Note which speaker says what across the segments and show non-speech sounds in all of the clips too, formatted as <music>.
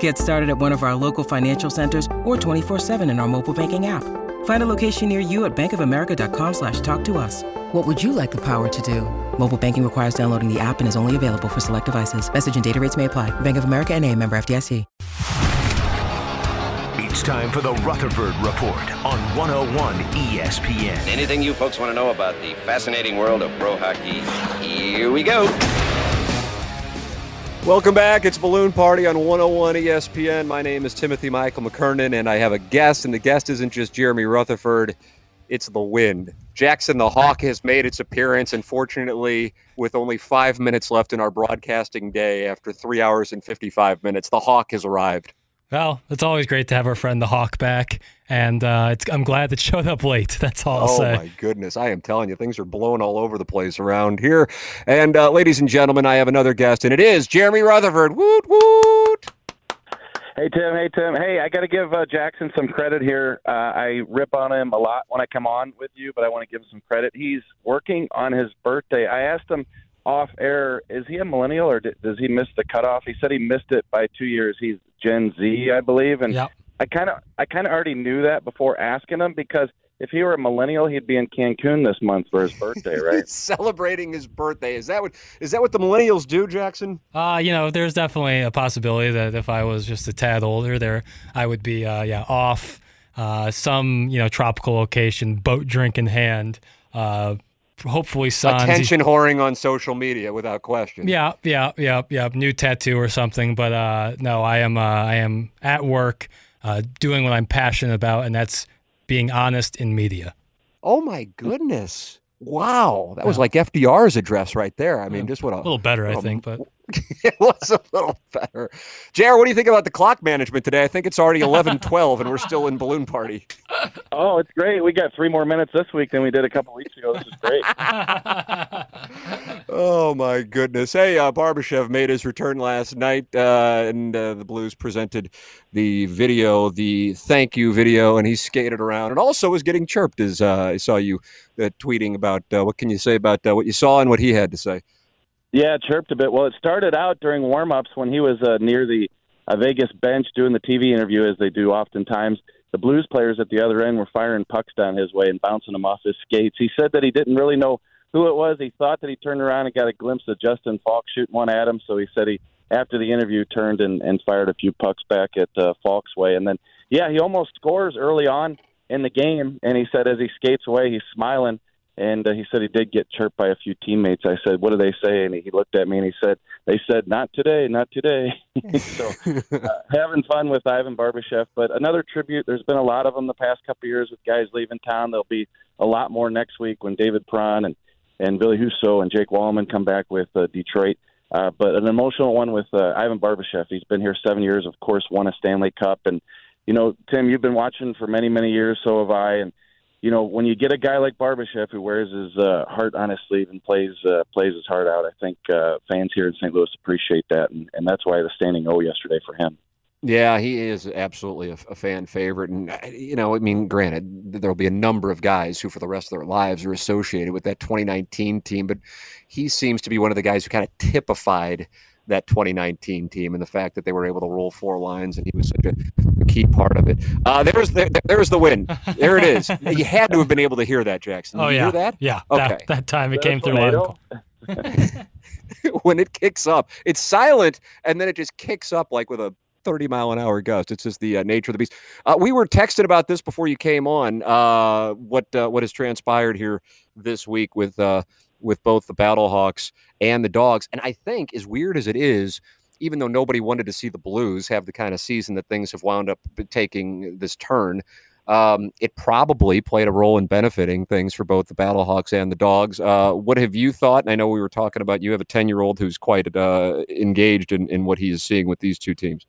Speaker 1: Get started at one of our local financial centers or 24-7 in our mobile banking app. Find a location near you at bankofamerica.com slash talk to us. What would you like the power to do? Mobile banking requires downloading the app and is only available for select devices. Message and data rates may apply. Bank of America and a member FDIC.
Speaker 2: It's time for the Rutherford Report on 101 ESPN.
Speaker 3: Anything you folks want to know about the fascinating world of pro hockey, here we go.
Speaker 4: Welcome back. It's Balloon Party on 101 ESPN. My name is Timothy Michael McKernan, and I have a guest, and the guest isn't just Jeremy Rutherford, it's the wind. Jackson the Hawk has made its appearance, unfortunately, with only five minutes left in our broadcasting day after three hours and 55 minutes. The Hawk has arrived.
Speaker 5: Well, it's always great to have our friend the Hawk back, and uh, I'm glad it <laughs> showed up late. That's all I'll
Speaker 4: oh,
Speaker 5: say.
Speaker 4: my goodness. I am telling you, things are blowing all over the place around here. And, uh, ladies and gentlemen, I have another guest, and it is Jeremy Rutherford. Woot, woot.
Speaker 6: Hey Tim, hey Tim, hey! I got to give uh, Jackson some credit here. Uh, I rip on him a lot when I come on with you, but I want to give him some credit. He's working on his birthday. I asked him off air, is he a millennial or does he miss the cutoff? He said he missed it by two years. He's Gen Z, I believe, and
Speaker 5: yep.
Speaker 6: I kind of I kind of already knew that before asking him because if he were a millennial, he'd be in Cancun this month for his birthday, right? <laughs>
Speaker 4: celebrating his birthday. Is that what is that what the millennials do, Jackson?
Speaker 5: Uh, you know, there's definitely a possibility that if I was just a tad older, there I would be, uh, yeah, off uh, some you know tropical location, boat drink in hand. Uh, hopefully, sun
Speaker 4: attention whoring on social media without question.
Speaker 5: Yeah, yeah, yeah, yeah. New tattoo or something, but uh, no, I am uh, I am at work uh, doing what I'm passionate about, and that's being honest in media.
Speaker 4: Oh my goodness. Wow. That was like FDR's address right there. I mean, just what a,
Speaker 5: a little better, I think, but <laughs>
Speaker 4: it was a little better. JR, what do you think about the clock management today? I think it's already 11 <laughs> 12 and we're still in balloon party.
Speaker 6: Oh, it's great. We got three more minutes this week than we did a couple weeks ago. This is great. <laughs>
Speaker 4: oh, my goodness. Hey, uh, Barbashev made his return last night, uh, and uh, the Blues presented the video, the thank you video, and he skated around and also was getting chirped as uh, I saw you uh, tweeting about uh, what can you say about what you saw and what he had to say.
Speaker 6: Yeah, chirped a bit. Well, it started out during warm-ups when he was near the Vegas bench doing the TV interview, as they do oftentimes the Blues players at the other end were firing pucks down his way and bouncing them off his skates. He said that he didn't really know who it was. He thought that he turned around and got a glimpse of Justin Faulk shooting one at him. So he said he, after the interview, turned and, and fired a few pucks back at uh, Faulk's way. And then, yeah, he almost scores early on in the game. And he said as he skates away, he's smiling. And uh, he said he did get chirped by a few teammates. I said, "What do they say?" And he looked at me and he said, "They said not today, not today." <laughs> so uh, <laughs> having fun with Ivan Barbashev. But another tribute. There's been a lot of them the past couple of years with guys leaving town. There'll be a lot more next week when David Perron and and Ville Husso and Jake Walman come back with uh, Detroit. Uh, but an emotional one with uh, Ivan Barbashev. He's been here seven years. Of course, won a Stanley Cup. And you know, Tim, you've been watching for many, many years. So have I. And you know, when you get a guy like Barbashev who wears his uh, heart on his sleeve and plays uh, plays his heart out, I think uh, fans here in St. Louis appreciate that, and, and that's why the standing O yesterday for him.
Speaker 4: Yeah, he is absolutely a, a, fan favorite, and uh, you know, I mean, granted, there'll be a number of guys who, for the rest of their lives, are associated with that 2019 team, but he seems to be one of the guys who kind of typified that 2019 team and the fact that they were able to roll four lines and he was such a, a key part of it. Uh, there's the, there's the win. There it is. <laughs> you had to have been able to hear that, Jackson. Did
Speaker 5: oh, yeah.
Speaker 4: hear that?
Speaker 5: Yeah.
Speaker 4: Okay.
Speaker 5: That, that time it came through loud. <laughs> <laughs>
Speaker 4: when it kicks up, it's silent and then it just kicks up like with a 30 mile an hour gust. It's just the uh, nature of the beast. Uh, we were texting about this before you came on. Uh, what uh, what has transpired here this week with uh, with both the Battlehawks and the Dogs. And I think, as weird as it is, even though nobody wanted to see the Blues have the kind of season that things have wound up taking this turn, um, it probably played a role in benefiting things for both the Battlehawks and the Dogs. Uh, what have you thought? And I know we were talking about you have a 10 year old who's quite uh, engaged in, in what he is seeing with these two teams.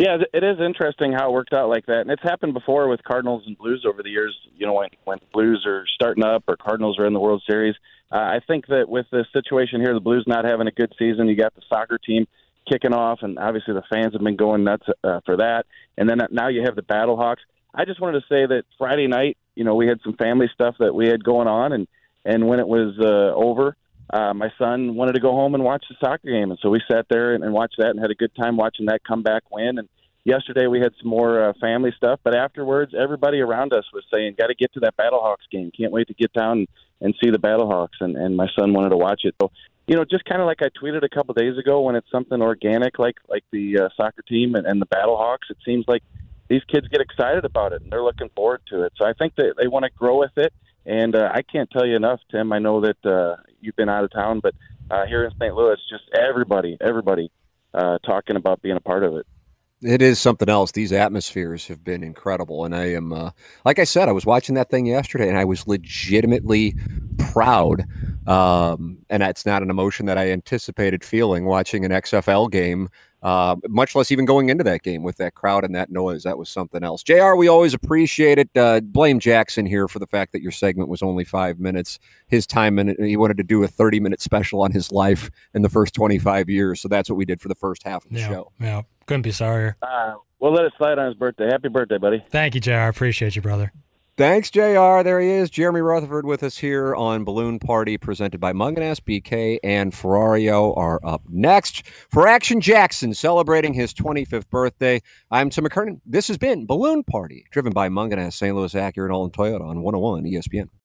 Speaker 6: Yeah, it is interesting how it worked out like that, and it's happened before with Cardinals and Blues over the years. You know, when when Blues are starting up or Cardinals are in the World Series. Uh, I think that with the situation here, the Blues not having a good season, you got the soccer team kicking off, and obviously the fans have been going nuts uh, for that. And then now you have the Battlehawks. I just wanted to say that Friday night, you know, we had some family stuff that we had going on, and and when it was uh, over, uh, my son wanted to go home and watch the soccer game, and so we sat there and, and watched that and had a good time watching that comeback win. And yesterday we had some more uh, family stuff, but afterwards, everybody around us was saying, "Got to get to that Battlehawks game. Can't wait to get down and, and see the Battlehawks." And and my son wanted to watch it. So you know, just kind of like I tweeted a couple days ago, when it's something organic like like the uh, soccer team and, and the Battlehawks, it seems like these kids get excited about it and they're looking forward to it. So I think that they want to grow with it. And uh, I can't tell you enough, Tim. I know that uh, you've been out of town, but uh, here in St. Louis, just everybody, everybody uh, talking about being a part of it.
Speaker 4: It is something else. These atmospheres have been incredible, and I am, uh, like I said, I was watching that thing yesterday, and I was legitimately proud. Um, and that's not an emotion that I anticipated feeling watching an XFL game uh, much less even going into that game with that crowd and that noise. That was something else. JR, we always appreciate it. Uh, blame Jackson here for the fact that your segment was only five minutes. His time and he wanted to do a 30 minute special on his life in the first 25 years. So that's what we did for the first half of the
Speaker 5: yeah,
Speaker 4: show.
Speaker 5: Yeah. Couldn't be sorrier.
Speaker 6: Uh, we'll let it slide on his birthday. Happy birthday, buddy.
Speaker 5: Thank you, JR. I appreciate you, brother.
Speaker 4: Thanks, JR. There he is. Jeremy Rutherford with us here on Balloon Party, presented by Mungenast, BK, and Ferrario are up next. For Action Jackson, celebrating his 25th birthday, I'm Tim McKernan. This has been Balloon Party, driven by Mungenast, St. Louis Acura, and All in Toyota on 101 ESPN.